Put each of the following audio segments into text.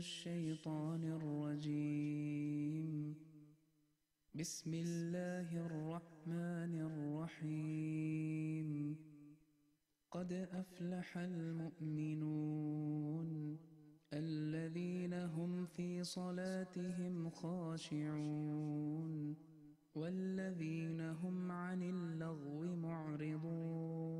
الشيطان الرجيم. بسم الله الرحمن الرحيم. قد أفلح المؤمنون الذين هم في صلاتهم خاشعون والذين هم عن اللغو معرضون.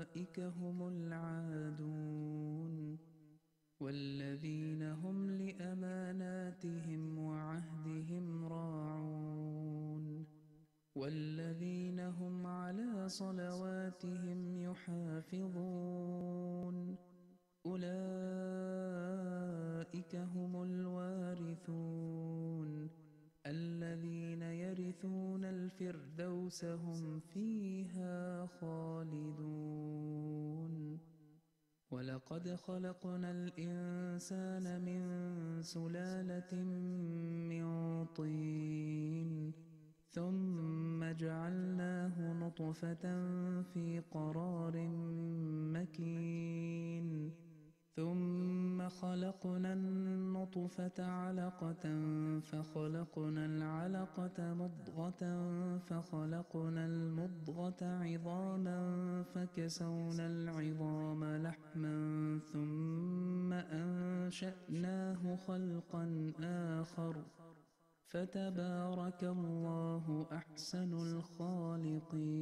هم العادون والذين هم لأماناتهم وعهدهم راعون والذين هم على صلواتهم يحافظون أولئك هم الوارثون الذين يرثون الفردوس هم فيها خالدون. ولقد خلقنا الإنسان من سلالة من طين. ثم جعلناه نطفة في قرار مكين. ثم خلقنا النطفة علقة فخلقنا العلقة مضغة فخلقنا المضغة عظاما فكسونا العظام لحما ثم أنشأناه خلقا آخر فتبارك الله أحسن الخالقين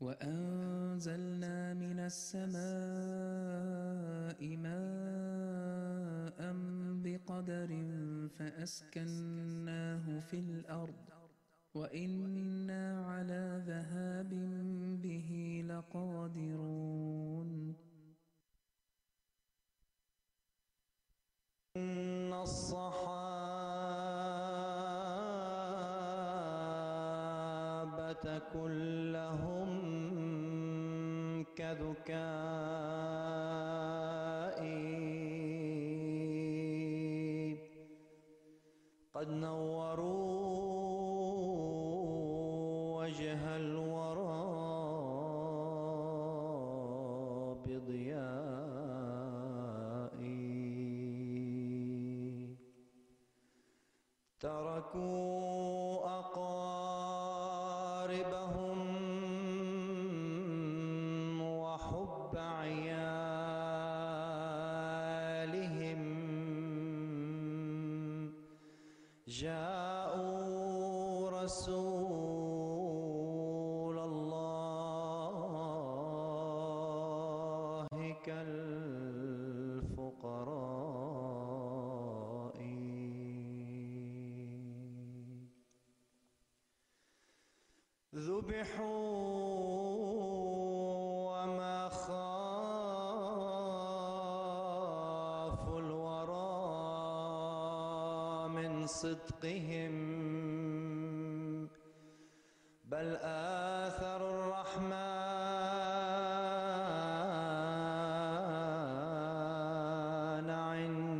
وأنزلنا من السماء ماء بقدر فأسكناه في الأرض وإنا على ذهاب به لقادرون إن الصحابة كلهم كذكائي قد نوروا وجه الورى بضيائي. تركوا أقاربهم جاؤ رسول صدقهم. بل آثر الرحمن عند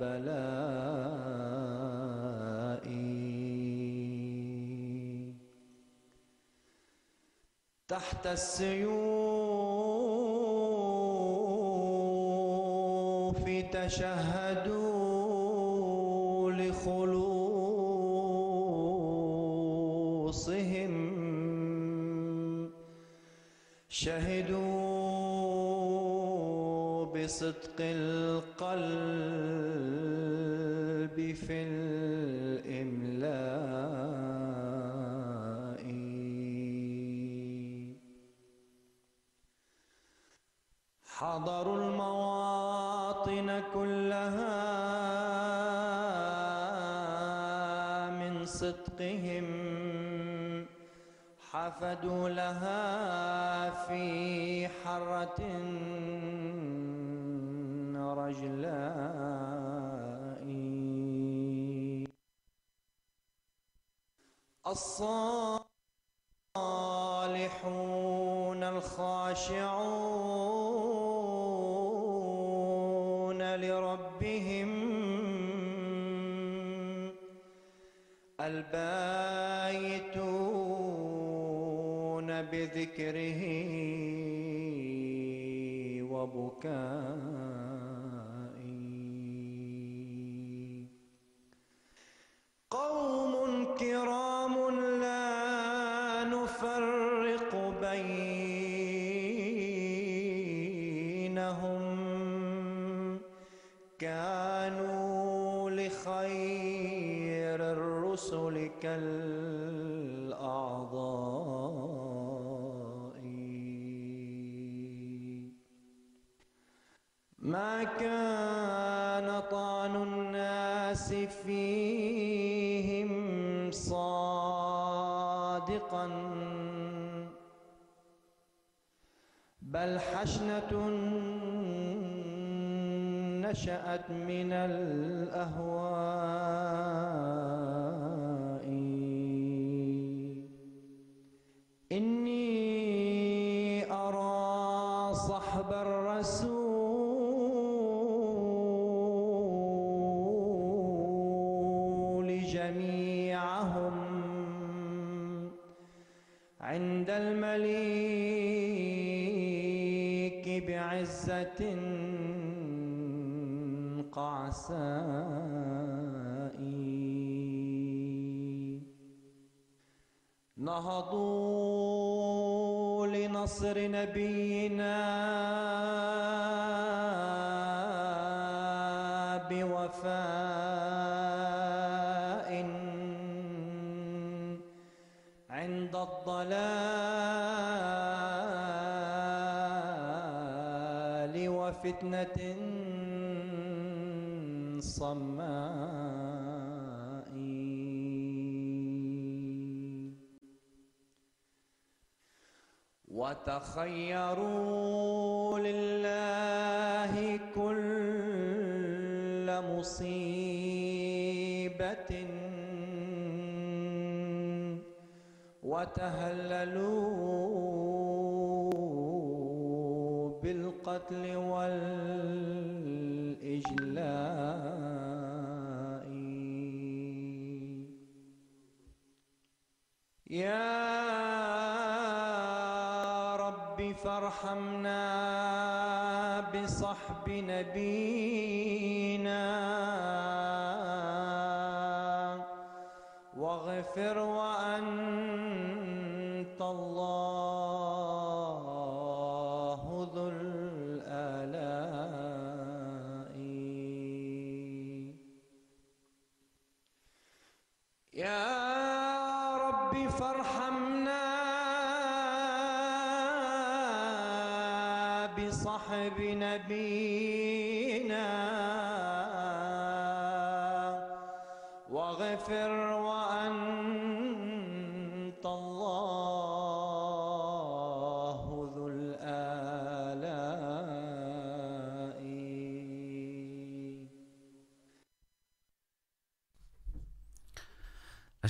بلائي. تحت السيوف تشهدوا لخلوصهم شهدوا بصدق القلب في الإملاء حضروا من حفدوا لها في حرة رجلاء الصالحون الخاشعون بذكره وبكائي ما كان طعن الناس فيهم صادقا. بل حشنة نشأت من الأهوال قعساء نهضوا لنصر نبينا وتخيروا لله كل مصيبة وتهللوا بالقتل والإجلاء۔ يا بصحب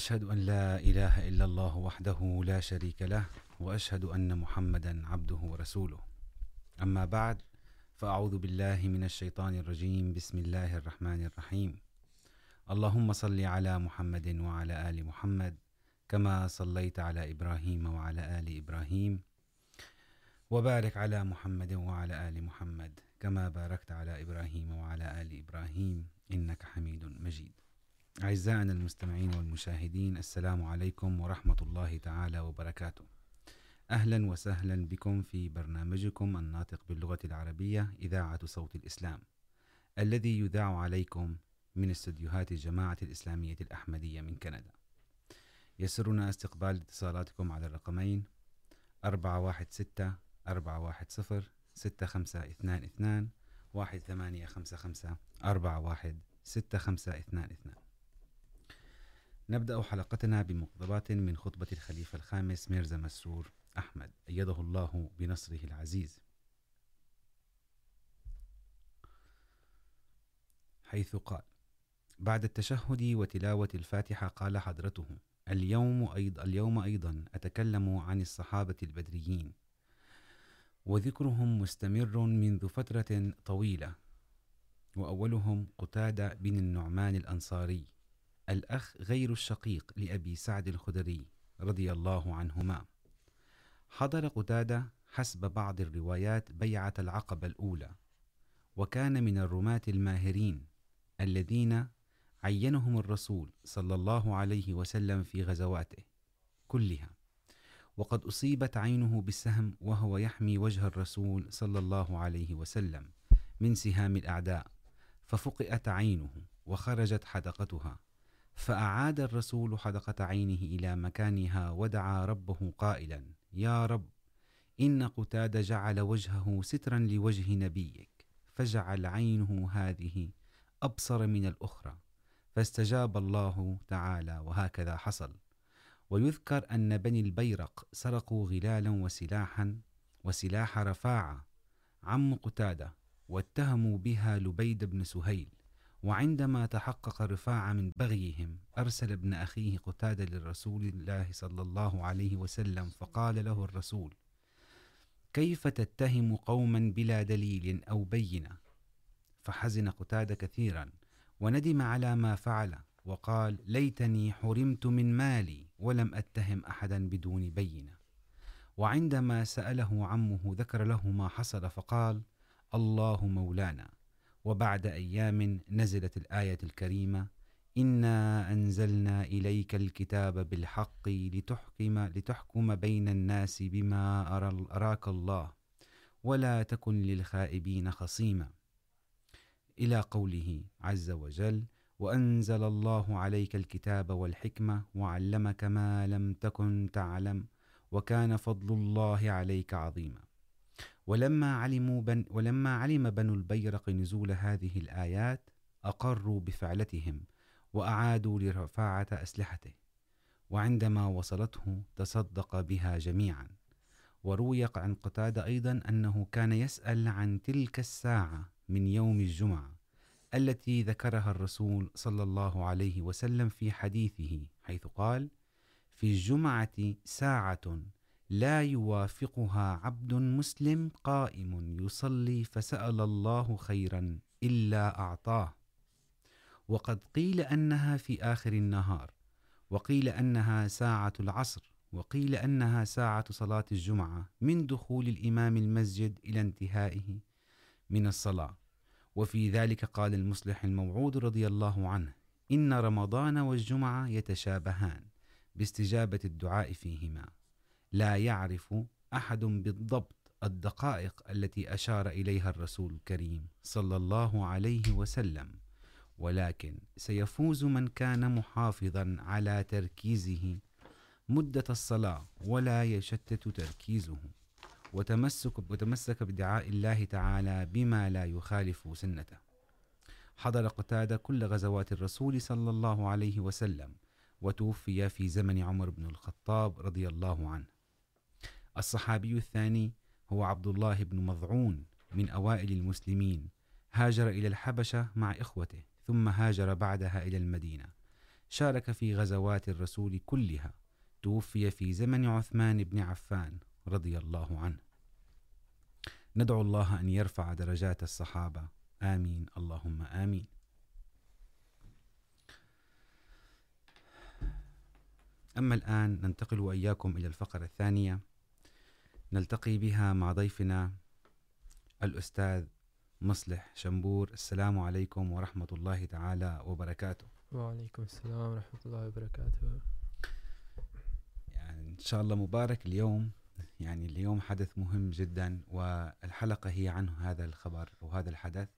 أشهد أن لا إله إلا الله وحده لا شريك له، وأشهد أن محمدا عبده ورسوله. أما بعد، فأعوذ بالله من الشيطان الرجيم. بسم الله الرحمن الرحيم. اللهم صل على محمد وعلى آل محمد، كما صليت على إبراهيم وعلى آل إبراهيم، وبارك على محمد وعلى آل محمد، كما باركت على إبراهيم وعلى آل إبراهيم، إنك حميد مجيد. أعزائنا المستمعين والمشاهدين، السلام عليكم ورحمة الله تعالى وبركاته. أهلا وسهلا بكم في برنامجكم الناطق باللغة العربية، إذاعة صوت الإسلام، الذي يذاع عليكم من استديوهات الجماعة الإسلامية الأحمدية من كندا. يسرنا استقبال اتصالاتكم على الرقمين 416 410 6522 1855 416522 نبدأ حلقتنا بمقتضبات من خطبة الخليفة الخامس ميرزا مسرور أحمد أيده الله بنصره العزيز. حيث قال بعد التشهد وتلاوة الفاتحة قال حضرته اليوم أيضا, اليوم أيضا أتكلم عن الصحابة البدريين وذكرهم مستمر منذ فترة طويلة وأولهم قتادة بن النعمان الأنصاري. الأخ غير الشقيق لأبي سعد الخدري رضي الله عنهما. حضر قتادة حسب بعض الروايات بيعة العقبة الأولى، وكان من الرماة الماهرين الذين عينهم الرسول صلى الله عليه وسلم في غزواته كلها. وقد أصيبت عينه بالسهم وهو يحمي وجه الرسول صلى الله عليه وسلم من سهام الأعداء، ففقئت عينه وخرجت حدقتها. فأعاد الرسول حدقة عينه إلى مكانها ودعا ربه قائلا، يا رب، إن قتاد جعل وجهه سترا لوجه نبيك، فجعل عينه هذه أبصر من الأخرى، فاستجاب الله تعالى وهكذا حصل. ويذكر أن بني البيرق سرقوا غلالا وسلاحا، وسلاح رفاعة عم قتادة، واتهموا بها لبيد بن سهيل. وعندما تحقق رفاعة من بغيهم، أرسل ابن أخيه قتادة للرسول الله صلى الله عليه وسلم، فقال له الرسول كيف تتهم قوما بلا دليل أو بينة؟ فحزن قتادة كثيرا، وندم على ما فعل، وقال ليتني حرمت من مالي ولم أتهم أحدا بدون بينة. وعندما سأله عمه، ذكر له ما حصل، فقال الله مولانا. وبعد أيام نزلت الآية الكريمة إنا أنزلنا إليك الكتاب بالحق لتحكم, لتحكم بين الناس بما أراك الله ولا تكن للخائبين خصيما. إلى قوله عز وجل وأنزل الله عليك الكتاب والحكمة وعلمك ما لم تكن تعلم وكان فضل الله عليك عظيما. ولما علموا بن ولما علم بنو البيرق نزول هذه الآيات، أقروا بفعلتهم وأعادوا لرفاعة أسلحته. وعندما وصلته تصدق بها جميعا. وروي عن قتادة أيضا أنه كان يسأل عن تلك الساعة من يوم الجمعة التي ذكرها الرسول صلى الله عليه وسلم في حديثه، حيث قال في الجمعة ساعة لا يوافقها عبد مسلم قائم يصلي فسأل الله خيرا إلا أعطاه. وقد قيل أنها في آخر النهار، وقيل أنها ساعة العصر، وقيل أنها ساعة صلاة الجمعة من دخول الإمام المسجد إلى انتهائه من الصلاة. وفي ذلك قال المصلح الموعود رضي الله عنه، إن رمضان والجمعة يتشابهان باستجابة الدعاء فيهما. لا يعرف أحد بالضبط الدقائق التي أشار إليها الرسول الكريم صلى الله عليه وسلم، ولكن سيفوز من كان محافظا على تركيزه مدة الصلاة ولا يشتت تركيزه، وتمسك وتمسك بدعاء الله تعالى بما لا يخالف سنته. حضر قتادة كل غزوات الرسول صلى الله عليه وسلم، وتوفي في زمن عمر بن الخطاب رضي الله عنه. الصحابي الثاني هو عبد الله بن مضعون من أوائل المسلمين. هاجر إلى الحبشة مع إخوته، ثم هاجر بعدها إلى المدينة. شارك في غزوات الرسول كلها. توفي في زمن عثمان بن عفان رضي الله عنه. ندعو الله أن يرفع درجات الصحابة. آمين. اللهم آمين. أما الآن ننتقل وإياكم إلى الفقرة الثانية. نلتقي بها مع ضيفنا الأستاذ مصلح شنبور. السلام عليكم ورحمة الله تعالى وبركاته. وعليكم السلام ورحمة الله وبركاته. يعني إن شاء الله مبارك اليوم. يعني اليوم حدث مهم جدا والحلقة هي عنه هذا الخبر وهذا الحدث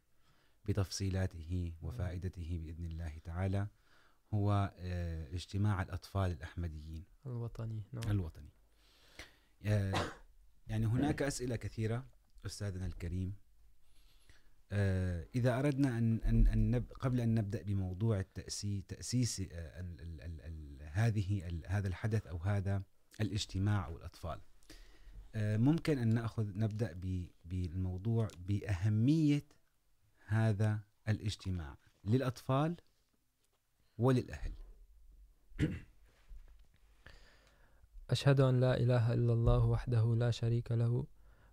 بتفصيلاته وفائدته بإذن الله تعالى. هو اجتماع الأطفال الأحمديين. الوطني نعم. الوطني. يعني هناك أسئلة كثيرة أستاذنا الكريم. إذا أردنا أن أن أن نب قبل أن نبدأ بموضوع التأسيس تأسيس ال ال ال ال هذه ال هذا الحدث أو هذا الاجتماع أو الأطفال ممكن أن نأخذ نبدأ ب- بالموضوع بأهمية هذا الاجتماع للأطفال وللأهل. أشهد أن لا إله إلا الله وحده لا شريك له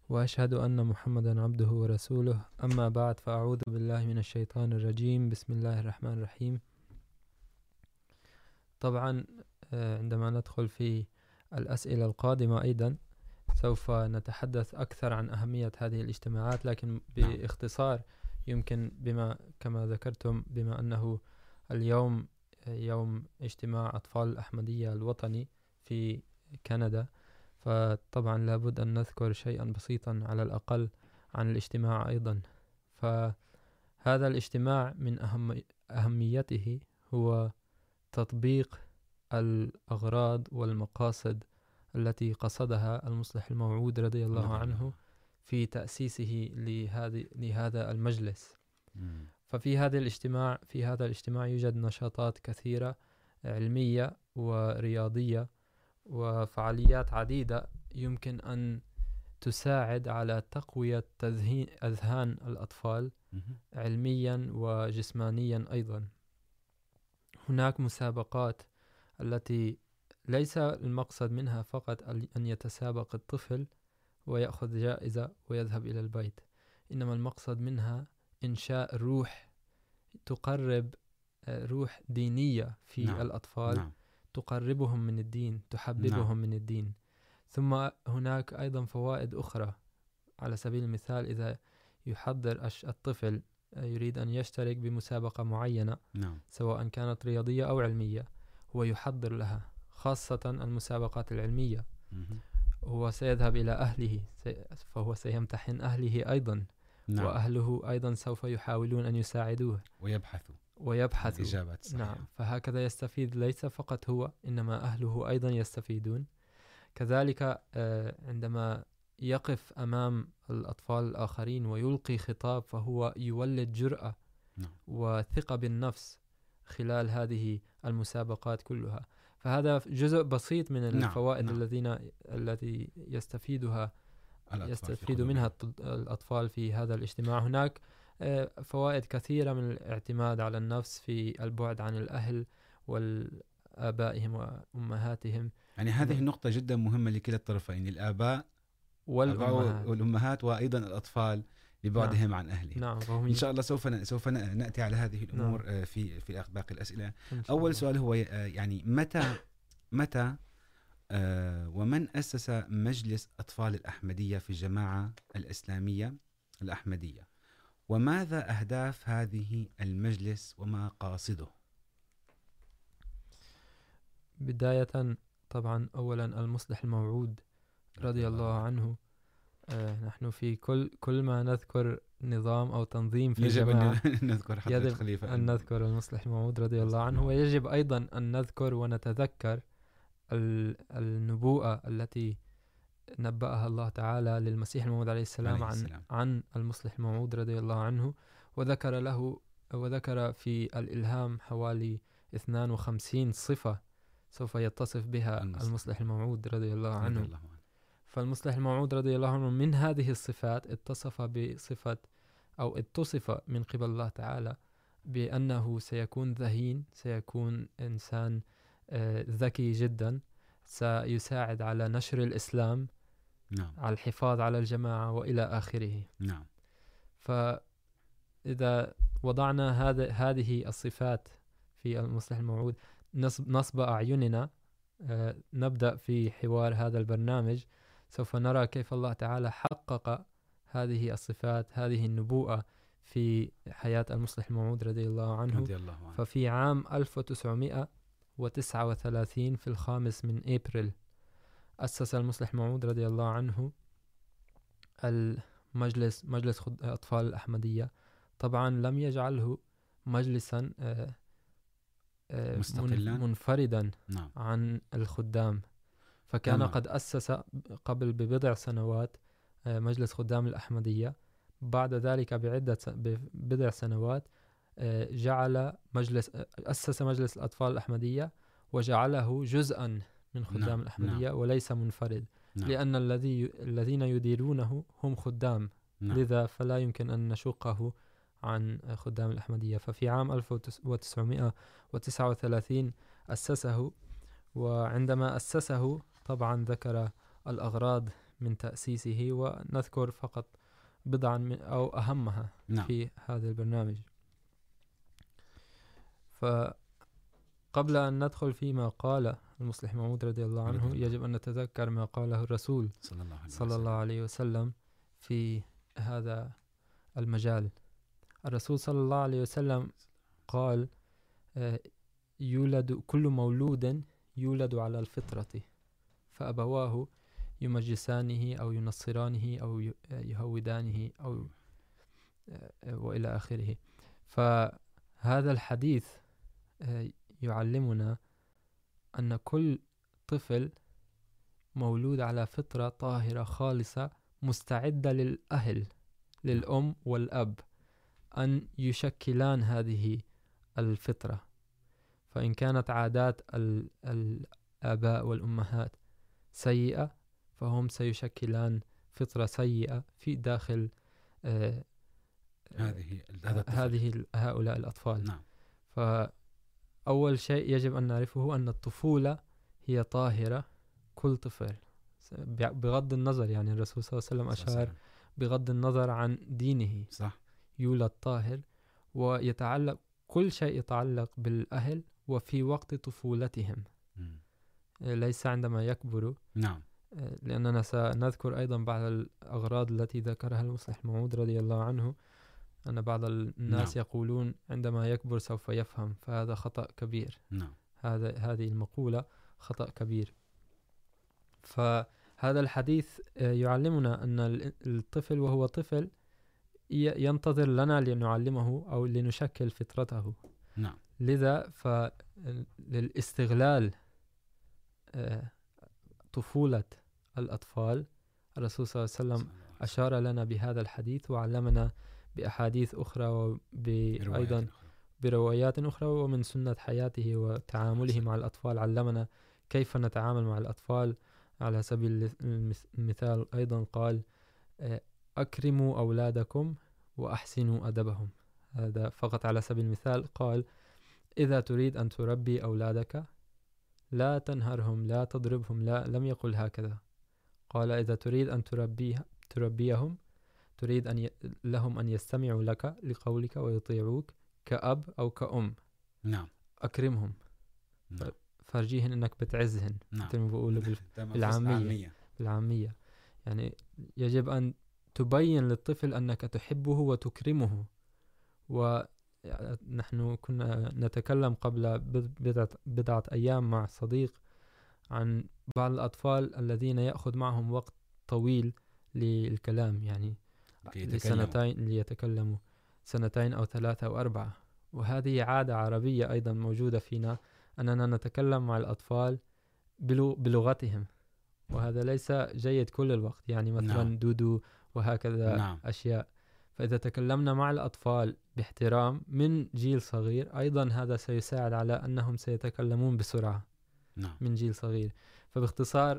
وأشهد أن محمدا عبده ورسوله. أما بعد، فأعوذ بالله من الشيطان الرجيم. بسم الله الرحمن الرحيم. طبعا عندما ندخل في الأسئلة القادمة أيضا، سوف نتحدث أكثر عن أهمية هذه الاجتماعات، لكن باختصار يمكن بما، كما ذكرتم، بما أنه اليوم يوم اجتماع أطفال الأحمدية الوطني في كندا فطبعا لابد أن نذكر شيئا بسيطا على الأقل عن الاجتماع أيضا فهذا الاجتماع من أهم أهميته هو تطبيق الأغراض والمقاصد التي قصدها المصلح الموعود رضي الله عنه. في تأسيسه لهذه لهذا المجلس. ففي هذا الاجتماع في هذا الاجتماع يوجد نشاطات كثيرة علمية ورياضية وفعاليات عديدة يمكن أن تساعد على تقوية تذهين أذهان الأطفال. علميا وجسمانيا أيضا هناك مسابقات التي ليس المقصد منها فقط أن يتسابق الطفل ويأخذ جائزة ويذهب إلى البيت إنما المقصد منها إنشاء روح تقرب روح دينية في. نعم. الأطفال نعم تقربهم من الدين تحببهم نعم. من الدين. ثم هناك أيضا فوائد أخرى. على سبيل المثال إذا يحضر الطفل يريد أن يشترك بمسابقة معينة نعم. سواء كانت رياضية أو علمية هو يحضر لها خاصة المسابقات العلمية. مهم. هو سيذهب إلى أهله فهو سيمتحن أهله أيضا. نعم. وأهله أيضا سوف يحاولون أن يساعدوه. ويبحثوا. ويبحثوا الإجابات الصحيحة نعم فهكذا يستفيد ليس فقط هو إنما أهله أيضا يستفيدون كذلك عندما يقف أمام الأطفال الآخرين ويلقي خطاب فهو يولد جرأة. وثقة بالنفس خلال هذه المسابقات كلها فهذا جزء بسيط من الفوائد نعم. الذين التي يستفيدها يستفيد. منها الأطفال في هذا الاجتماع هناك فوائد كثيرة من الاعتماد على النفس في البعد عن الأهل والآبائهم وأمهاتهم. يعني هذه نعم. نقطة جدا مهمة لكلا الطرفين الآباء والأمهات. والأمهات وأيضا الأطفال لبعدهم عن أهلهم. نعم فهم إن شاء الله سوف ن- سوف نأتي على هذه الأمور آه، في في باقي الأسئلة. أول. سؤال هو يعني متى متى ومن أسس مجلس أطفال الأحمدية في الجماعة الإسلامية الأحمدية؟ وماذا أهداف هذه المجلس وما قاصده؟ بداية طبعا أولا المصلح الموعود رضي الله عنه. آه، نحن في كل كل ما نذكر نظام أو تنظيم في يجب الجماعة أن نذكر حضرة يجب الخليفة. أن نذكر المصلح الموعود رضي الله. عنه. ويجب أيضا أن نذكر ونتذكر ال- النبوءة التي نبأها الله تعالى للمسيح الموعود عليه السلام عليه عن السلام. عن المصلح الموعود رضي الله عنه وذكر له وذكر في الإلهام حوالي 52 صفة سوف يتصف بها المصلح. المصلح الموعود رضي الله عنه الله عنه فالمصلح الموعود رضي الله عنه من هذه الصفات اتصف بصفة أو اتصف من قبل الله تعالى بأنه سيكون ذهين سيكون إنسان ذكي جدا سيساعد على نشر الإسلام نعم. على الحفاظ على الجماعة وإلى آخره. نعم. فإذا وضعنا هذا هذه الصفات في المصلح الموعود نصب, نصب أعيننا نبدأ في حوار هذا البرنامج. سوف نرى كيف الله تعالى حقق هذه الصفات هذه النبوءة في حياة المصلح الموعود رضي الله عنه. رضي الله عنه. ففي عام 1939 في الخامس من أبريل أسس المصلح معود رضي الله عنه المجلس مجلس خد- أطفال الأحمدية. طبعا لم يجعله مجلسا مستقلاً؟ منفردا نعم. عن الخدام. فكان تمام. قد أسس قبل ببضع سنوات مجلس خدام الأحمدية. بعد ذلك بعدة ببضع سنوات جعل مجلس أسس مجلس الأطفال الأحمدية وجعله جزءا من خدام نعم، الأحمدية وليس منفرد. نعم. لأن الذي الذين يديرونه هم خدام. نعم. لذا فلا يمكن أن نشقه عن خدام الأحمدية. ففي عام 1939 أسسه وعندما أسسه طبعا ذكر الأغراض من تأسيسه ونذكر فقط بضعا من أو أهمها نعم. في هذا البرنامج. فقبل أن ندخل فيما قال المصلح محمود رضي الله عنه. يجب أن نتذكر ما قاله الرسول صلى الله عليه صلى وسلم. الله عليه وسلم في هذا المجال الرسول صلى الله عليه وسلم قال يولد كل مولود يولد على الفطرة فأبواه يمجسانه أو ينصرانه أو يهودانه أو وإلى آخره فهذا الحديث يعلمنا أن كل طفل مولود على فطرة طاهرة خالصة مستعدة للأهل للأم والأب أن يشكلان هذه الفطرة. فإن كانت عادات ال- الآباء والأمهات سيئة فهم سيشكلان فطرة سيئة في داخل آه، هذه. هذه هؤلاء الأطفال. نعم. فأول شيء يجب أن نعرفه أن الطفولة هي طاهرة كل طفل. بغض النظر يعني الرسول صلى الله عليه وسلم أشار. بغض النظر عن دينه. صح. يولد طاهر ويتعلق كل شيء يتعلق بالأهل وفي وقت طفولتهم. مم. ليس عندما يكبروا. نعم. لأننا سنذكر أيضا بعض الأغراض التي ذكرها المصلح معود رضي الله عنه. أن بعض الناس نعم. يقولون عندما يكبر سوف يفهم فهذا خطأ كبير. نعم. هذا هذه المقولة خطأ كبير. فهذا الحديث يعلمنا أن ال- الطفل وهو طفل ينتظر لنا لنعلمه أو لنشكل فطرته. نعم. لذا فللاستغلال طفولة الأطفال الرسول صلى الله عليه وسلم صلى الله عليه وسلم. أشار لنا بهذا الحديث وعلمنا بأحاديث أخرى وأيضا. بروايات أخرى ومن سنة حياته وتعامله. مع الأطفال علمنا كيف نتعامل مع الأطفال على سبيل المث- المثال أيضا قال أكرموا أولادكم وأحسنوا أدبهم هذا فقط على سبيل المثال قال إذا تريد أن تربي أولادك لا تنهرهم لا تضربهم لا لم يقل هكذا قال إذا تريد أن تربيه تربيهم تريد أن ي... لهم أن يستمعوا لك لقولك ويطيعوك كأب أو كأم. نعم. أكرمهم. نعم. فرجيهن أنك بتعزهن. نعم. مثل ما بيقولوا بال- بالعامية. عامية. بالعامية. يعني يجب أن تبين للطفل أنك تحبه وتكرمه. ونحن كنا نتكلم قبل بض- بضعة, بضعة أيام مع صديق عن بعض الأطفال الذين يأخذ معهم وقت طويل للكلام. يعني لكي يتكلموا. لسنتين ليتكلموا. سنتين أو ثلاثة أو أربعة. وهذه عادة عربية أيضا موجودة فينا. أننا نتكلم مع الأطفال بلغتهم. وهذا ليس جيد كل الوقت. يعني مثلا نعم. دودو وهكذا نعم. أشياء. فإذا تكلمنا مع الأطفال باحترام من جيل صغير أيضا هذا سيساعد على أنهم سيتكلمون بسرعة نعم. من جيل صغير. فباختصار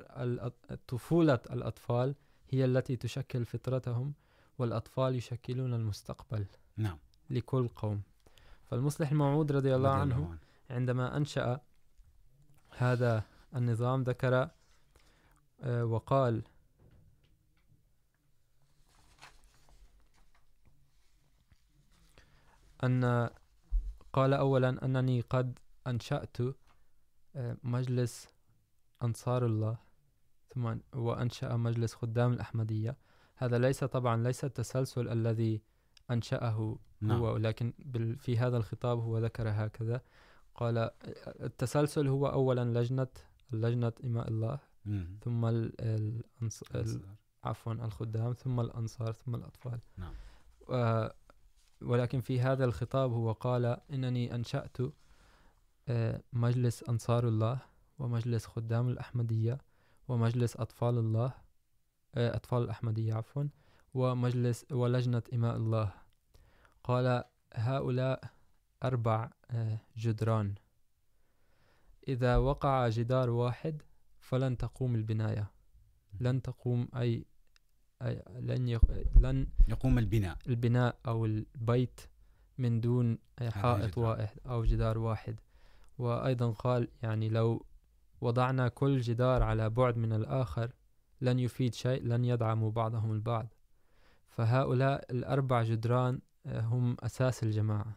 طفولة الأطفال هي التي تشكل فطرتهم والأطفال يشكلون المستقبل نعم. لكل قوم. فالمصلح الموعود رضي الله رضي عنه عندما أنشأ هذا النظام ذكر وقال أن قال أولا أنني قد أنشأت مجلس أنصار الله ثم وأنشأ مجلس خدام الأحمدية. هذا ليس طبعا ليس التسلسل الذي أنشأه نعم. هو ولكن بال- في هذا الخطاب هو ذكر هكذا قال التسلسل هو أولا لجنة لجنة إماء الله مم. ثم ال- الأنص... ال... أنصار. عفوا الخدام ثم الأنصار ثم الأطفال نعم و... ولكن في هذا الخطاب هو قال إنني أنشأت مجلس أنصار الله ومجلس خدام الأحمدية ومجلس أطفال الله أطفال الأحمدية عفوا ومجلس ولجنة إماء الله. قال هؤلاء أربع جدران. إذا وقع جدار واحد فلن تقوم البناية. لن تقوم أي, أي لن يق... لن يقوم البناء. البناء أو البيت من دون حائط. واحد أو جدار واحد. وأيضا قال يعني لو وضعنا كل جدار على بعد من الآخر لن يفيد شيء لن يدعموا بعضهم البعض. فهؤلاء الأربع جدران هم أساس الجماعة.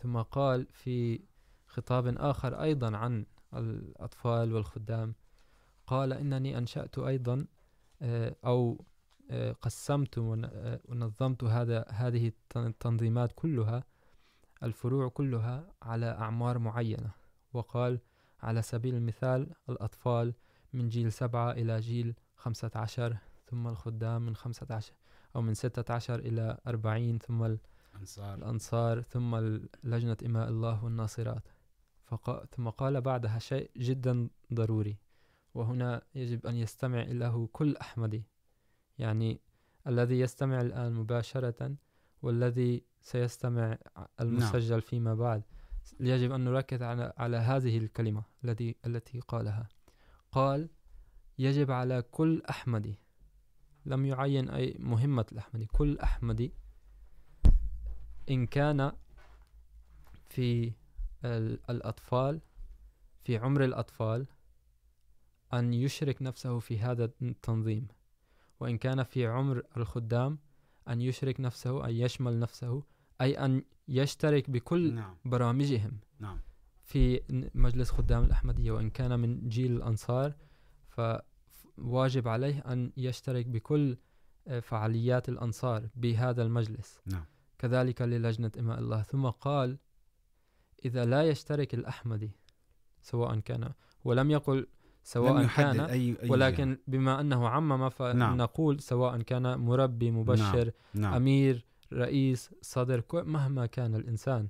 ثم قال في خطاب آخر أيضا عن الأطفال والخدام قال إنني أنشأت أيضا أو قسمت ونظمت هذا هذه الت- التنظيمات كلها الفروع كلها على أعمار معينة. وقال على سبيل المثال الأطفال من جيل سبعة إلى جيل خمسة عشر ثم الخدام من خمسة عشر أو من ستة عشر إلى أربعين ثم ال- أنصار الأنصار ثم لجنة إماء الله والناصرات. فق... ثم قال بعدها شيء جدا ضروري وهنا يجب أن يستمع له كل أحمدي. يعني الذي يستمع الآن مباشرة والذي سيستمع المسجل فيما بعد. يجب أن نركز على, على هذه الكلمة التي التي قالها. قال يجب على كل أحمدي. لم يعين أي مهمة الأحمدي. كل أحمدي إن كان في ال- الأطفال في عمر الأطفال أن يشرك نفسه في هذا التنظيم. وإن كان في عمر الخدام أن يشرك نفسه أن يشمل نفسه أي أن يشترك بكل نعم. برامجهم. نعم. في مجلس خدام الأحمدية. وإن كان من جيل الأنصار فواجب عليه أن يشترك بكل فعاليات الأنصار بهذا المجلس. نعم. كذلك للجنة إماء الله. ثم قال إذا لا يشترك الأحمدي سواء كان ولم يقل لم سواء يحدد كان أي أي ولكن بما أنه عمم فنقول سواء كان مربي مبشر نعم. أمير رئيس صدر مهما كان الإنسان.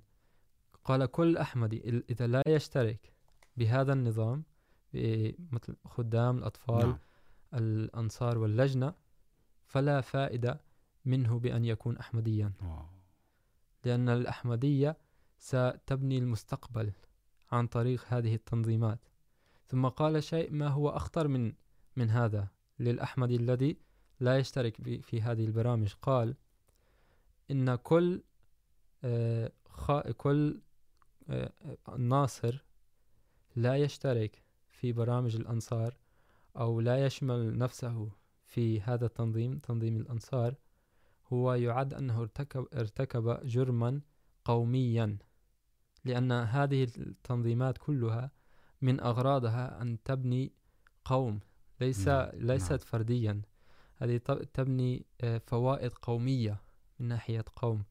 قال كل أحمدي إذا لا يشترك بهذا النظام مثل خدام الأطفال نعم. الأنصار واللجنة فلا فائدة منه بأن يكون أحمديا. واو. لأن الأحمدية ستبني المستقبل عن طريق هذه التنظيمات. ثم قال شيء ما هو أخطر من من هذا للأحمدي الذي لا يشترك في, هذه البرامج. قال إن كل آه كل آه ناصر لا يشترك في برامج الأنصار أو لا يشمل نفسه في هذا التنظيم تنظيم الأنصار هو يعد أنه ارتكب, ارتكب جرما قوميا لأن هذه التنظيمات كلها من أغراضها أن تبني قوم ليس ليست. فرديا. هذه تبني فوائد قومية من ناحية قوم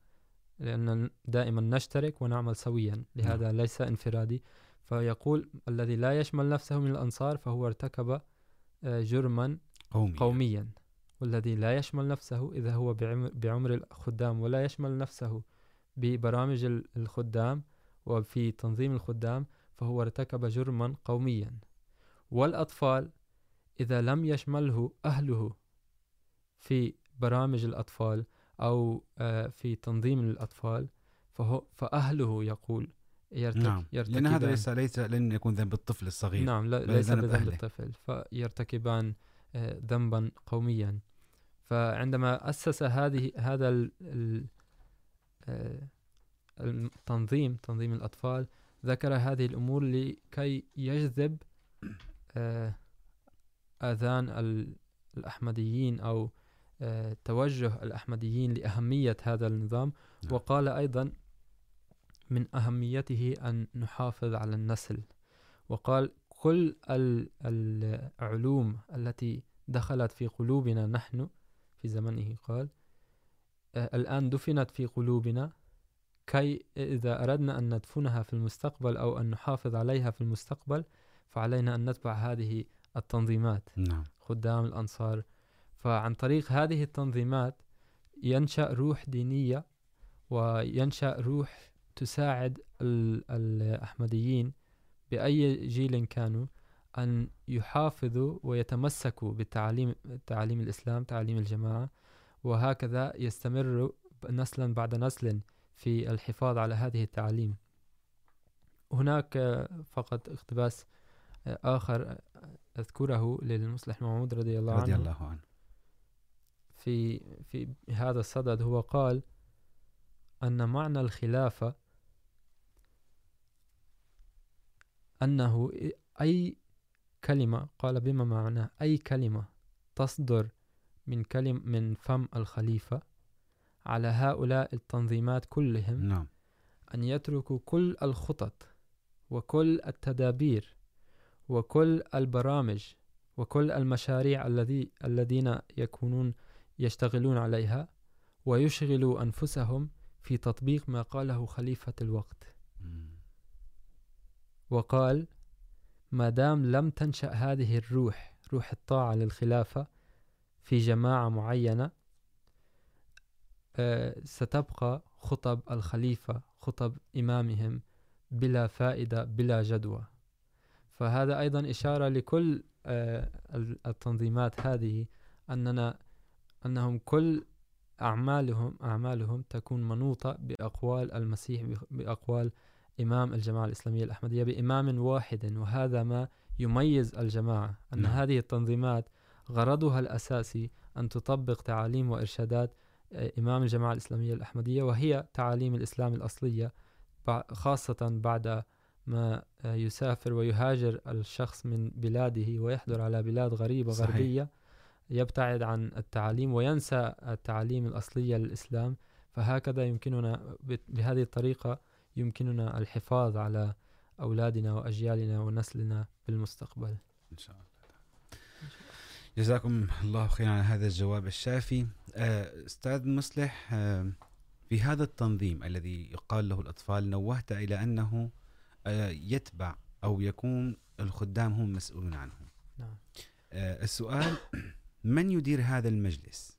لأن دائما نشترك ونعمل سويا لهذا ليس انفرادي. فيقول الذي لا يشمل نفسه من الأنصار فهو ارتكب جرما قومي قوميا. والذي لا يشمل نفسه إذا هو بعمر, الخدام ولا يشمل نفسه ببرامج ال- الخدام وفي تنظيم الخدام فهو ارتكب جرما قوميا. والأطفال إذا لم يشمله أهله في برامج الأطفال أو في تنظيم الأطفال فهو فأهله يقول يرتك نعم. لأن هذا يرتكبان- ليس ليس لن يكون ذنب الطفل الصغير. نعم لا ليس ذنب بذنب أهله. الطفل. فيرتكبان ذنبا قوميا. فعندما أسس هذه هذا ال التنظيم تنظيم الأطفال ذكر هذه الأمور لكي يجذب آه، آذان ال- الأحمديين أو آه، توجه الأحمديين لأهمية هذا النظام. وقال أيضا من أهميته أن نحافظ على النسل. وقال كل ال- العلوم التي دخلت في قلوبنا نحن في زمنه قال الآن دفنت في قلوبنا كي إذا أردنا أن ندفنها في المستقبل أو أن نحافظ عليها في المستقبل فعلينا أن نتبع هذه التنظيمات. نعم. خدام الأنصار. فعن طريق هذه التنظيمات ينشأ روح دينية وينشأ روح تساعد ال- الأحمديين بأي جيل كانوا أن يحافظوا ويتمسكوا بتعليم تعاليم الإسلام تعاليم الجماعة وهكذا يستمر نسلا بعد نسل في الحفاظ على هذه التعاليم هناك فقط اقتباس آخر أذكره للمصلح محمود رضي الله رضي عنه. الله عنه. في في هذا الصدد هو قال أن معنى الخلافة أنه أي كلمة قال بما معناه أي كلمة تصدر من كلم من فم الخليفة على هؤلاء التنظيمات كلهم نعم أن يتركوا كل الخطط وكل التدابير وكل البرامج وكل المشاريع الذي الذين يكونون يشتغلون عليها ويشغلوا أنفسهم في تطبيق ما قاله خليفة الوقت مم. وقال، ما دام لم تنشأ هذه الروح، روح الطاعة للخلافة في جماعة معينة ستبقى خطب الخليفة، خطب إمامهم بلا فائدة، بلا جدوى. فهذا أيضا إشارة لكل التنظيمات هذه، أننا، أنهم كل أعمالهم أعمالهم تكون منوطة بأقوال المسيح بخ- بأقوال إمام الجماعة الإسلامية الأحمدية بإمام واحد وهذا ما يميز الجماعة أن نعم. هذه التنظيمات غرضها الأساسي أن تطبق تعاليم وإرشادات إمام الجماعة الإسلامية الأحمدية وهي تعاليم الإسلام الأصلية خاصة بعد ما يسافر ويهاجر الشخص من بلاده ويحضر على بلاد غريبة صحيح. غربية يبتعد عن التعاليم وينسى التعاليم الأصلية للإسلام فهكذا يمكننا بهذه الطريقة يمكننا الحفاظ على أولادنا وأجيالنا ونسلنا بالمستقبل. إن شاء الله. جزاكم الله خيرا على هذا الجواب الشافي. أستاذ مصلح في هذا التنظيم الذي يقال له الأطفال نوهت إلى أنه يتبع أو يكون الخدام هم مسؤولون عنه. نعم. السؤال من يدير هذا المجلس؟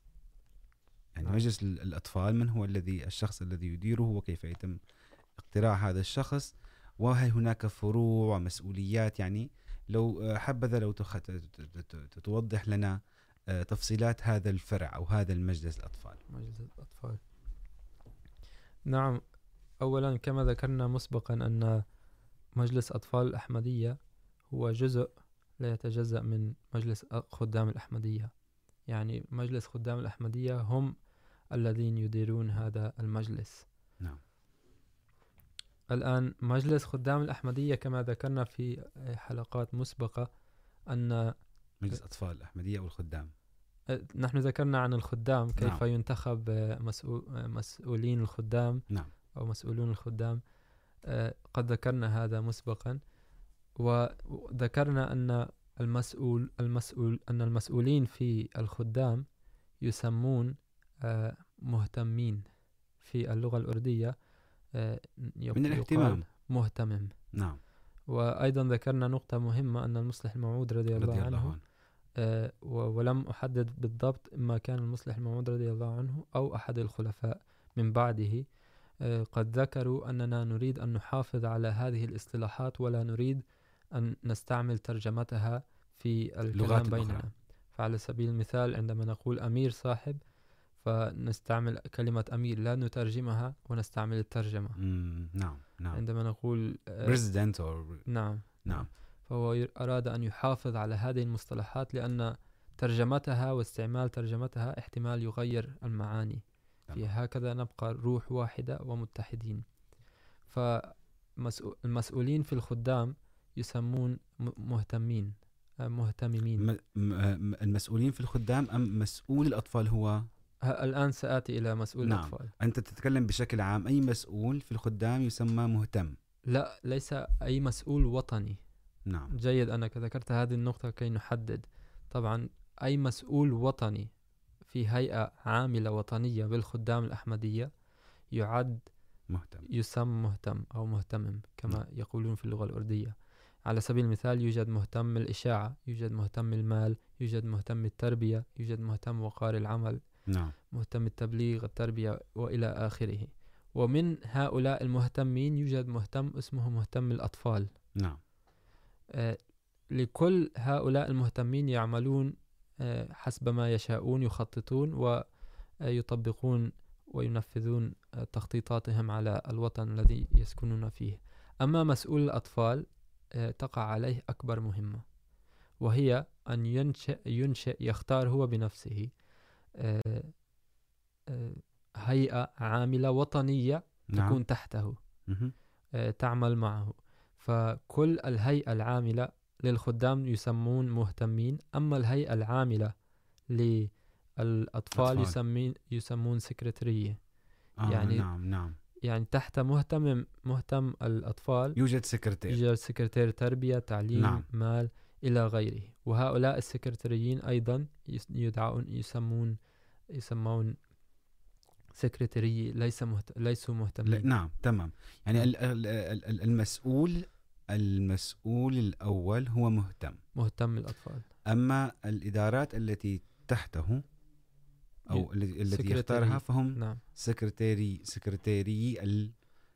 يعني نعم. مجلس ال- الأطفال من هو الذي الشخص الذي يديره وكيف يتم اقتراع هذا الشخص، وهل هناك فروع ومسؤوليات يعني لو حبذا لو توضح لنا تفصيلات هذا الفرع أو هذا المجلس الأطفال. مجلس الأطفال. نعم. أولا كما ذكرنا مسبقا أن مجلس أطفال الأحمدية هو جزء لا يتجزأ من مجلس خدام الأحمدية. يعني مجلس خدام الأحمدية هم الذين يديرون هذا المجلس. الآن مجلس خدام الأحمدية كما ذكرنا في حلقات مسبقة أن مجلس أطفال الأحمدية والخدام. نحن ذكرنا عن الخدام كيف نعم. ينتخب مسؤول مسؤولين الخدام نعم. أو مسؤولون الخدام. قد ذكرنا هذا مسبقا. وذكرنا أن المسؤول المسؤول أن المسؤولين في الخدام يسمون مهتمين في اللغة الأردية. من الاهتمام. مهتمم. نعم. وأيضا ذكرنا نقطة مهمة أن المصلح الموعود رضي الله رضي عنه الله عنه و- ولم أحدد بالضبط ما كان المصلح الموعود رضي الله عنه أو أحد الخلفاء من بعده. قد ذكروا أننا نريد أن نحافظ على هذه الاصطلاحات ولا نريد أن نستعمل ترجمتها في اللغات الكلام. بيننا. فعلى سبيل المثال عندما نقول أمير صاحب فنستعمل كلمة أمير لا نترجمها ونستعمل الترجمة. مم، نعم نعم. عندما نقول بريزيدنت أو نعم. نعم. فهو أراد أن يحافظ على هذه المصطلحات لأن ترجمتها واستعمال ترجمتها احتمال يغير المعاني. في. هكذا نبقى روح واحدة ومتحدين. فالمسؤولين في الخدام يسمون مهتمين مهتممين. المسؤولين في الخدام أم مسؤول الأطفال هو؟ الآن سآتي إلى مسؤول نعم. الأطفال. أنت تتكلم بشكل عام أي مسؤول في الخدام يسمى مهتم؟ لا ليس أي مسؤول وطني. نعم. جيد أنك ذكرت هذه النقطة كي نحدد. طبعا أي مسؤول وطني في هيئة عاملة وطنية بالخدام الأحمدية يعد مهتم. يسمى مهتم أو مهتمم كما يقولون في اللغة الأردية. على سبيل المثال يوجد مهتم الإشاعة يوجد مهتم المال يوجد مهتم التربية يوجد مهتم وقار العمل. نعم. مهتم التبليغ التربية وإلى آخره. ومن هؤلاء المهتمين يوجد مهتم اسمه مهتم الأطفال. نعم. آه، لكل هؤلاء المهتمين يعملون آه، حسب ما يشاءون يخططون ويطبقون وينفذون تخطيطاتهم على الوطن الذي يسكنون فيه. أما مسؤول الأطفال تقع عليه أكبر مهمة وهي أن ينشئ, ينشئ يختار هو بنفسه. هيئة عاملة وطنية نعم. تكون تحته. تعمل معه. فكل الهيئة العاملة للخدام يسمون مهتمين. أما الهيئة العاملة للأطفال أطفال. يسمين يسمون سكرترية. آه يعني- نعم نعم. يعني تحت مهتم مهتم الأطفال يوجد سكرتير. يوجد سكرتير تربية تعليم. نعم. مال. إلى غيره. وهؤلاء السكرتريين أيضا يدعون يسمون يسمون سكرترية ليس مهت... ليسوا مهتمين. نعم تمام. يعني ال- ال- ال- ال- المسؤول المسؤول الأول هو مهتم. مهتم الأطفال أما الإدارات التي تحته أو التي سكرتيري. يختارها فهم نعم. سكرتيري سكرتيري ال-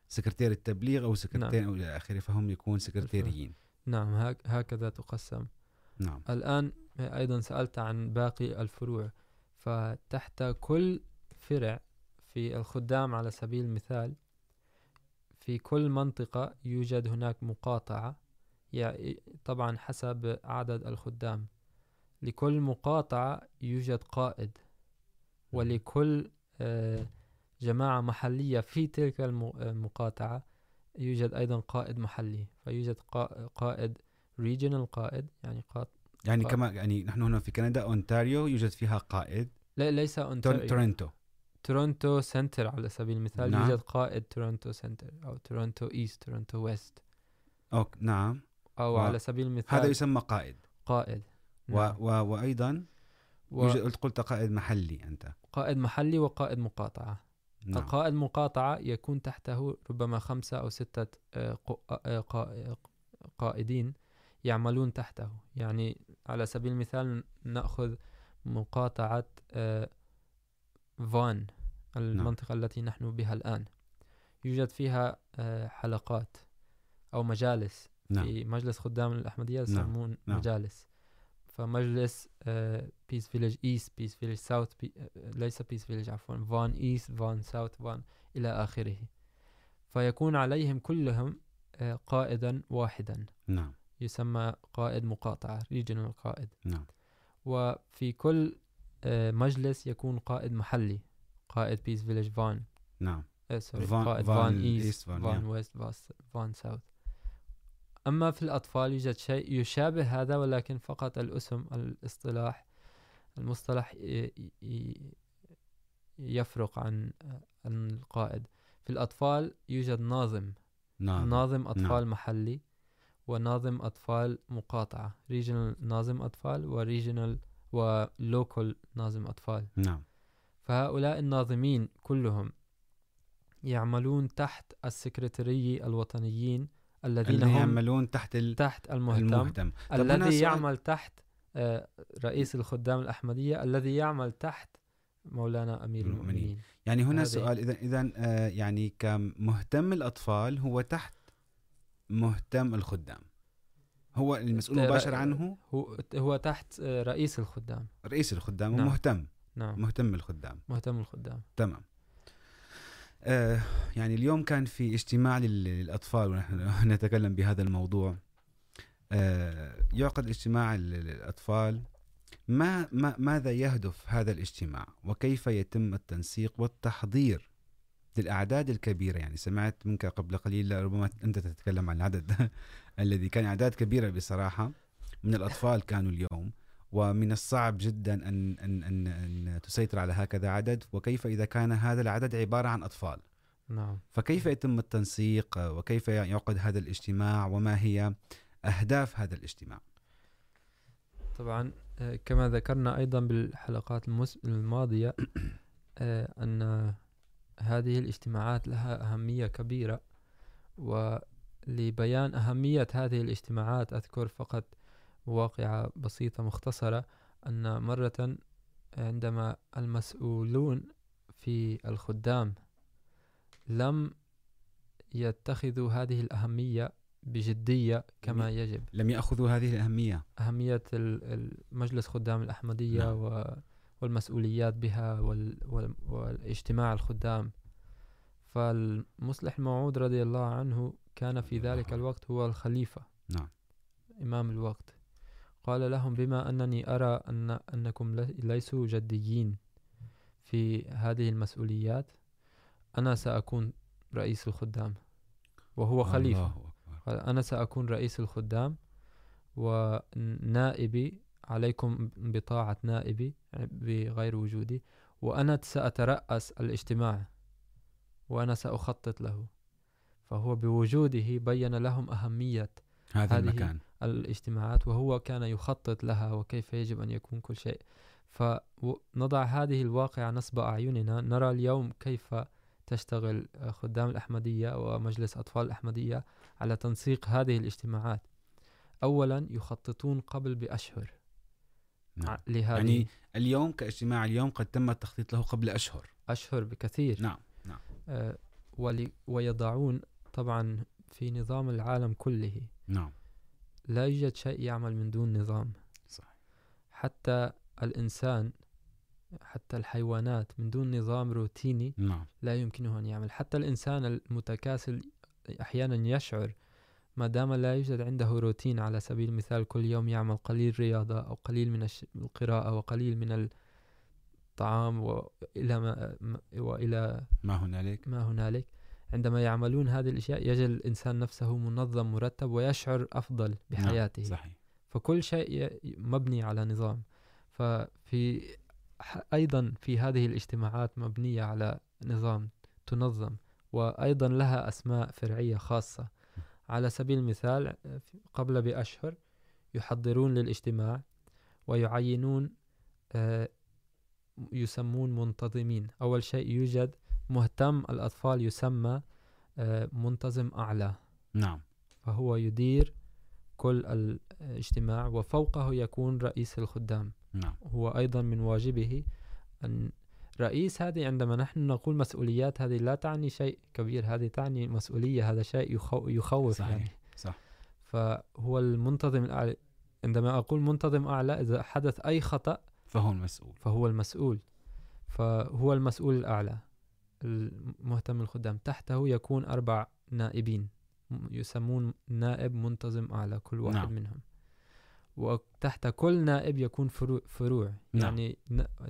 سكرتير التبليغ أو سكرتير أو إلى آخره فهم يكون سكرتيريين. نعم هك... هكذا تقسم. نعم. الآن أيضا سألت عن باقي الفروع. فتحت كل فرع في الخدام على سبيل المثال في كل منطقة يوجد هناك مقاطعة يعني طبعا حسب عدد الخدام. لكل مقاطعة يوجد قائد. ولكل جماعة محلية في تلك الم- المقاطعة يوجد أيضا قائد محلي فيوجد قا- قائد regional قائد يعني قائد يعني قائد. كما يعني نحن هنا في كندا أونتاريو يوجد فيها قائد. لا ليس أونتاريو. تورنتو. تورونتو سنتر على سبيل المثال نعم. يوجد قائد تورونتو سنتر أو تورونتو إيست تورونتو ويست. أوك نعم. أو و- على سبيل المثال هذا يسمى قائد. قائد. و نعم. و وأيضا يوجد قلت قلت قائد محلي أنت. قائد محلي وقائد مقاطعة. نعم. القائد مقاطعة يكون تحته ربما خمسة أو ستة قائدين يعملون تحته. يعني على سبيل المثال نأخذ مقاطعة فان المنطقة التي نحن بها الآن. يوجد فيها حلقات أو مجالس. نعم. في مجلس خدام الأحمدية يسمون نعم. مجالس. فمجلس Peace Village East Peace Village South ليس بيس فيليج عفوا فان ايست فان ساوث فان الى اخره فيكون عليهم كلهم قائدا واحدا نعم يسمى قائد مقاطعة ريجنال قائد نعم وفي كل مجلس يكون قائد محلي قائد بيس فيليج فان نعم سوري قائد فان ايست فان-. ويست فان ساوث أما في الأطفال يوجد شيء يشابه هذا ولكن فقط الاسم الاصطلاح المصطلح يفرق عن القائد. في الأطفال يوجد ناظم. نعم ناظم أطفال نعم. محلي وناظم أطفال مقاطعة. ريجنال ناظم أطفال وريجنال ولوكال ناظم أطفال. نعم. فهؤلاء الناظمين كلهم يعملون تحت السكرتري الوطنيين الذين هم يعملون تحت ال- تحت المهتم, المهتم. الذي سؤال- يعمل تحت رئيس الخدام الأحمدية الذي يعمل تحت مولانا أمير المؤمنين. يعني هنا هذه- سؤال اذا اذا يعني كمهتم الاطفال هو تحت مهتم الخدام. هو المسؤول المباشر عنه؟ هو هو تحت رئيس الخدام. رئيس الخدام نعم. ومهتم. نعم. مهتم الخدام مهتم الخدام. تمام. آه يعني اليوم كان في اجتماع لل- للاطفال ونحن نتكلم بهذا الموضوع. آه يعقد اجتماع لل- للاطفال ما, ما ماذا يهدف هذا الاجتماع؟ وكيف يتم التنسيق والتحضير للاعداد الكبيره يعني سمعت منك قبل قليل ربما انت تتكلم عن العدد الذي كان اعداد كبيره بصراحه من الاطفال كانوا اليوم. ومن الصعب جدا ان ان ان, أن تسيطر على هكذا عدد وكيف اذا كان هذا العدد عباره عن اطفال نعم. فكيف يتم التنسيق؟ وكيف يعقد هذا الاجتماع؟ وما هي اهداف هذا الاجتماع؟ طبعا كما ذكرنا أيضا بالحلقات الماضية أن هذه الاجتماعات لها أهمية كبيرة. لبيان أهمية هذه الاجتماعات أذكر فقط واقعة بسيطة مختصرة أن مرة عندما المسؤولون في الخدام لم يتخذوا هذه الأهمية بجدية كما يجب. لم يأخذوا هذه الأهمية. أهمية المجلس خدام الأحمدية نعم. و والمسؤوليات بها وال وال والاجتماع الخدام. فالمصلح الموعود رضي الله عنه كان في ذلك الوقت هو الخليفة. نعم. إمام الوقت. قال لهم بما أنني أرى أن أنكم ليسوا جديين في هذه المسؤوليات أنا سأكون رئيس الخدام وهو خليفة. قال أنا سأكون رئيس الخدام ونائبي عليكم بطاعة نائبي بغير وجودي وأنا سأترأس الاجتماع وأنا سأخطط له. فهو بوجوده بين لهم أهمية هذا هذه المكان. الاجتماعات وهو كان يخطط لها وكيف يجب أن يكون كل شيء. فنضع هذه الواقع نصب أعيننا. نرى اليوم كيف تشتغل خدام الأحمدية ومجلس أطفال الأحمدية على تنسيق هذه الاجتماعات. أولا يخططون قبل بأشهر. نعم. لهذه يعني اليوم كاجتماع اليوم قد تم التخطيط له قبل أشهر. أشهر بكثير. نعم. آه، ولي ويضعون طبعا في نظام العالم كله. نعم. لا يوجد شيء يعمل من دون نظام. صحيح. حتى الإنسان حتى الحيوانات من دون نظام روتيني نعم. لا يمكنه أن يعمل. حتى الإنسان المتكاسل أحيانا يشعر ما دام لا يوجد عنده روتين على سبيل المثال كل يوم يعمل قليل رياضة أو قليل من القراءة وقليل من الطعام وإلى ما وإلى ما هنالك؟ ما هنالك. عندما يعملون هذه الأشياء يجد الإنسان نفسه منظم مرتب ويشعر أفضل بحياته. نعم. صحيح. فكل شيء مبني على نظام. ففي أيضا في هذه الاجتماعات مبنية على نظام تنظم وأيضا لها أسماء فرعية خاصة. على سبيل المثال قبل بأشهر يحضرون للاجتماع ويعينون يسمون منتظمين. أول شيء يوجد مهتم الأطفال يسمى منتظم أعلى. نعم. فهو يدير كل الاجتماع وفوقه يكون رئيس الخدام. نعم. هو أيضا من واجبه أن رئيس هذه عندما نحن نقول مسؤوليات هذه لا تعني شيء كبير هذه تعني مسؤولية هذا شيء يخو يخوف صحيح. يعني. صح. فهو المنتظم الأعلى. عندما أقول منتظم أعلى إذا حدث أي خطأ فهو المسؤول. فهو المسؤول. فهو المسؤول الأعلى. المهتم الخدام تحته يكون أربع نائبين يسمون نائب منتظم أعلى كل واحد نعم. منهم وتحت كل نائب يكون فروع, فروع. نعم. يعني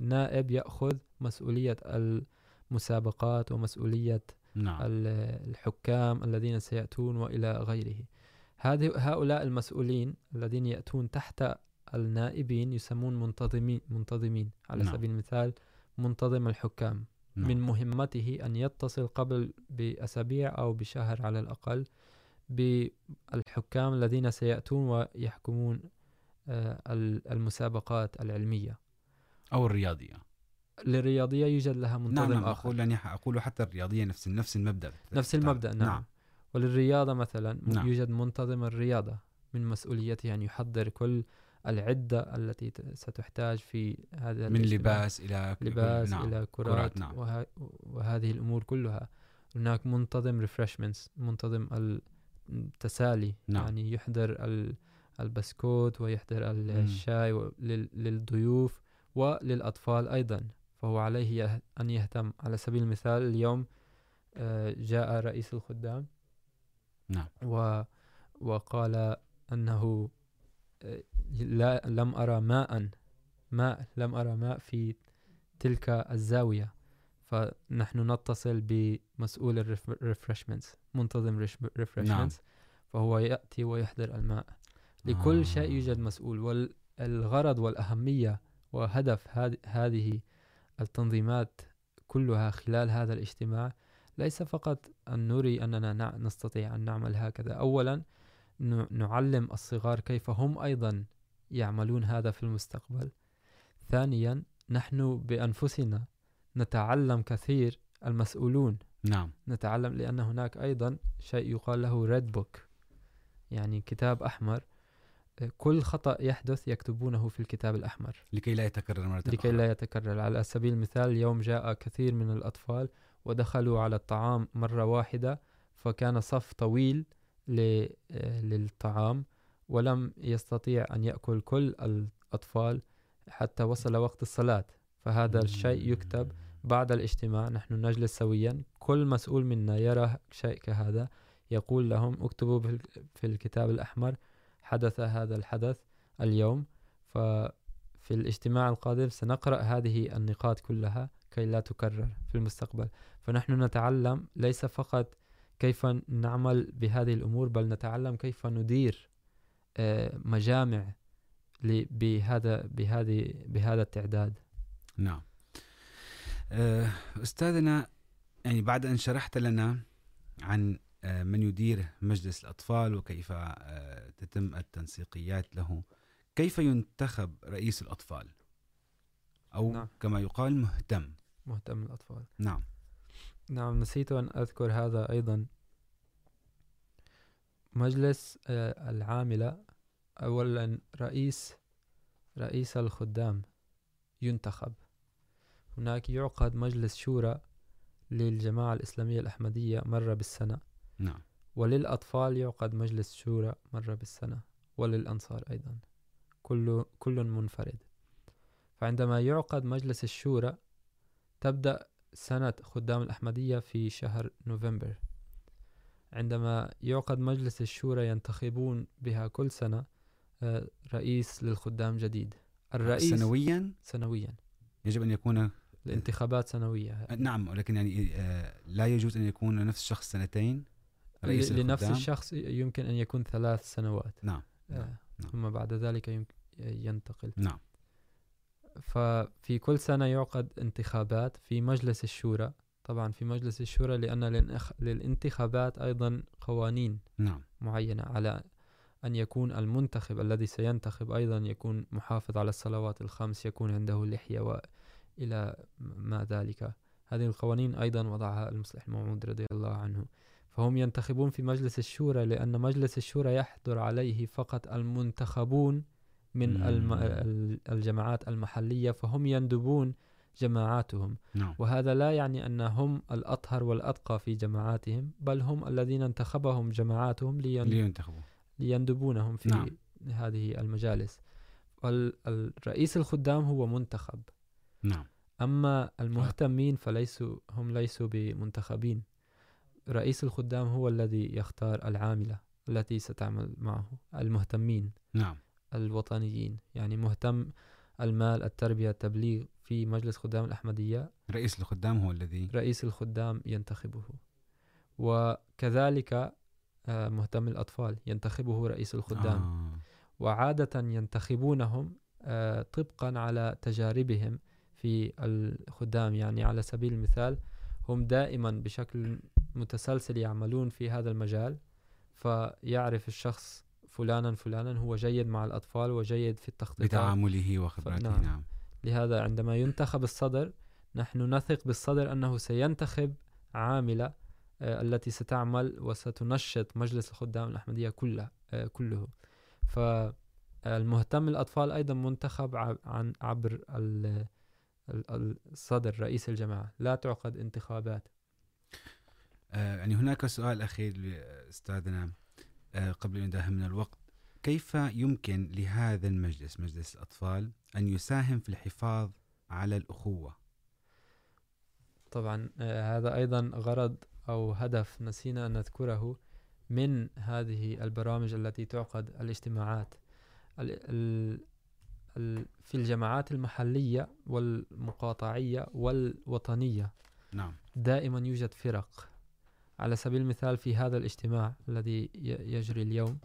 نائب يأخذ مسؤولية المسابقات ومسؤولية نعم ال- الحكام الذين سيأتون وإلى غيره هذه هؤلاء المسؤولين الذين يأتون تحت النائبين يسمون منتظمين منتظمين على نعم. سبيل المثال منتظم الحكام. من مهمته أن يتصل قبل بأسابيع أو بشهر على الأقل بالحكام الذين سيأتون ويحكمون المسابقات العلمية. أو الرياضية. للرياضية يوجد لها منتظم نعم نعم آخر. أقول يعني أقول حتى الرياضية نفس نفس المبدأ. نفس المبدأ نعم, نعم. وللرياضة مثلا. نعم. يوجد منتظم الرياضة من مسؤوليته أن يحضر كل العدة التي ستحتاج في هذا من. لباس إلى لباس نعم. إلى كرات, كرات، نعم. وه... وهذه الأمور كلها هناك منتظم ريفرشمنتس منتظم التسالي نعم. يعني يحضر ال... البسكوت ويحضر. الشاي و... لل... للضيوف وللأطفال أيضا فهو عليه يه... أن يهتم على سبيل المثال اليوم جاء رئيس الخدام نعم و... وقال أنه لا لم أرى ماء ماء لم أرى ماء في تلك الزاوية. فنحن نتصل بمسؤول الريفرشمنتس منتظم الريفرشمنتس فهو يأتي ويحضر الماء. لكل آه. شيء يوجد مسؤول. والغرض والأهمية وهدف هذ- هذه التنظيمات كلها خلال هذا الاجتماع ليس فقط أن نري أننا نستطيع أن نعمل هكذا. أولا نعلم الصغار كيف هم أيضا يعملون هذا في المستقبل. ثانيا نحن بأنفسنا نتعلم كثير المسؤولون. نعم. نتعلم لأن هناك أيضا شيء يقال له ريد بوك يعني كتاب أحمر. كل خطأ يحدث يكتبونه في الكتاب الأحمر. لكي لا يتكرر مرة لكي لا يتكرر. على سبيل المثال يوم جاء كثير من الأطفال ودخلوا على الطعام مرة واحدة فكان صف طويل للطعام، ولم يستطيع أن يأكل كل الأطفال حتى وصل وقت الصلاة. فهذا الشيء يكتب بعد الاجتماع. نحن نجلس سويا. كل مسؤول منا يرى شيء كهذا. يقول لهم اكتبوا في الكتاب الأحمر. حدث هذا الحدث اليوم. ففي الاجتماع القادم سنقرأ هذه النقاط كلها كي لا تكرر في المستقبل. فنحن نتعلم ليس فقط كيف نعمل بهذه الأمور بل نتعلم كيف ندير مجامع بهذا بهذه بهذا التعداد. نعم. أستاذنا يعني بعد أن شرحت لنا عن من يدير مجلس الأطفال وكيف تتم التنسيقيات له كيف ينتخب رئيس الأطفال؟ أو نعم. كما يقال مهتم. مهتم الأطفال. نعم. نعم نسيت أن أذكر هذا أيضا. مجلس العاملة أولا رئيس رئيس الخدام ينتخب. هناك يعقد مجلس شورى للجماعة الإسلامية الأحمدية مرة بالسنة. نعم. وللأطفال يعقد مجلس شورى مرة بالسنة وللأنصار أيضا. كل كل منفرد. فعندما يعقد مجلس الشورى تبدأ سنة خدام الأحمدية في شهر نوفمبر. عندما يعقد مجلس الشورى ينتخبون بها كل سنة رئيس للخدام جديد. الرئيس سنويا؟ سنويا. يجب أن يكون الانتخابات سنوية. نعم ولكن يعني لا يجوز أن يكون نفس الشخص سنتين رئيس لنفس الخدام. الشخص يمكن أن يكون ثلاث سنوات. نعم نعم،. ثم بعد ذلك ينتقل. نعم. ففي كل سنة يعقد انتخابات في مجلس الشورى. طبعا في مجلس الشورى لأن للانتخابات أيضا قوانين نعم. معينة على أن يكون المنتخب الذي سينتخب أيضا يكون محافظ على الصلوات الخمس يكون عنده لحية وإلى ما ذلك. هذه القوانين أيضا وضعها المصلح الموعود رضي الله عنه. فهم ينتخبون في مجلس الشورى لأن مجلس الشورى يحضر عليه فقط المنتخبون من. الم... ال- الجماعات المحلية فهم يندبون جماعاتهم. نعم. وهذا لا يعني أن هم الأطهر والأتقى في جماعاتهم بل هم الذين انتخبهم جماعاتهم لين... لينتخبوا. ليندبونهم في نعم. هذه المجالس. الرئيس الخدام هو منتخب. نعم. أما المهتمين فليسوا هم ليسوا بمنتخبين. رئيس الخدام هو الذي يختار العاملة التي ستعمل معه المهتمين. نعم. الوطنيين. يعني مهتم المال التربية التبليغ في مجلس خدام الأحمدية. رئيس الخدام هو الذي رئيس الخدام ينتخبه. وكذلك مهتم الأطفال ينتخبه رئيس الخدام. آه. وعادة ينتخبونهم طبقا على تجاربهم في الخدام. يعني على سبيل المثال هم دائما بشكل متسلسل يعملون في هذا المجال. فيعرف الشخص فلانا فلانا هو جيد مع الأطفال وجيد في التخطيطات بتعامله وخبراته نعم. نعم. لهذا عندما ينتخب الصدر نحن نثق بالصدر أنه سينتخب عاملة التي ستعمل وستنشط مجلس الخدام الأحمدية كله كله. فالمهتم الأطفال أيضا منتخب عن عبر ال- ال- الصدر رئيس الجماعة. لا تعقد انتخابات. يعني هناك سؤال أخير لأستاذنا. قبل أن يداهمنا الوقت كيف يمكن لهذا المجلس مجلس الأطفال أن يساهم في الحفاظ على الأخوة؟ طبعا هذا أيضا غرض أو هدف نسينا أن نذكره من هذه البرامج التي تعقد الاجتماعات. ال ال ال في الجماعات المحلية والمقاطعية والوطنية نعم. دائما يوجد فرق. على سبيل المثال في هذا الاجتماع الذي يجري اليوم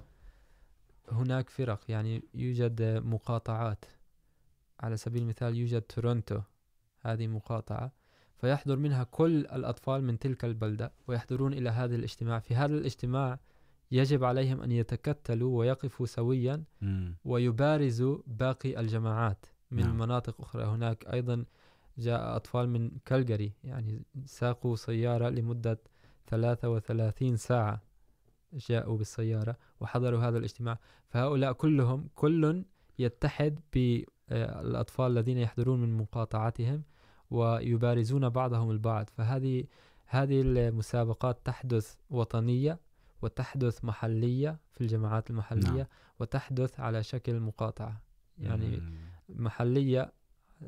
هناك فرق يعني يوجد مقاطعات على سبيل المثال يوجد تورونتو هذه مقاطعة فيحضر منها كل الأطفال من تلك البلدة ويحضرون إلى هذا الاجتماع في هذا الاجتماع يجب عليهم أن يتكتلوا ويقفوا سويا. ويبارزوا باقي الجماعات من نعم. نعم. مناطق أخرى هناك أيضا جاء أطفال من كالجري يعني ساقوا سيارة لمدة 33 ساعة جاءوا بالسيارة وحضروا هذا الاجتماع فهؤلاء كلهم كل يتحد بالأطفال الذين يحضرون من مقاطعتهم ويبارزون بعضهم البعض فهذه هذه المسابقات تحدث وطنية وتحدث محلية في الجماعات المحلية نعم. وتحدث على شكل مقاطعة يعني مم. محلية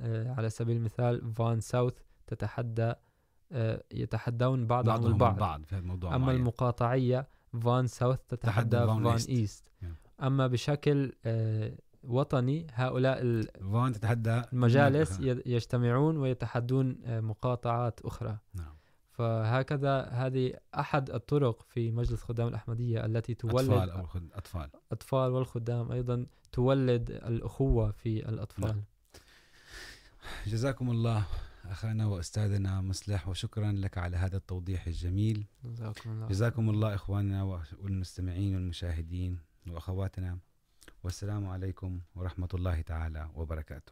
على سبيل المثال فان ساوث تتحدى يتحدون بعضهم, بعضهم البعض البعض في الموضوع أما معين. المقاطعية فان ساوث تتحدى تحدى فان فان إيست. إيست. أما بشكل وطني هؤلاء فان تتحدى المجالس يجتمعون ويتحدون مقاطعات أخرى نعم فهكذا هذه أحد الطرق في مجلس خدام الأحمدية التي تولد اطفال او خد- اطفال أطفال والخدام أيضا تولد الأخوة في الأطفال نعم. جزاكم الله اخانا واستاذنا مصلح وشكرا لك على هذا التوضيح الجميل. جزاكم الله. جزاكم الله اخواننا والمستمعين والمشاهدين واخواتنا والسلام عليكم ورحمه الله تعالى وبركاته.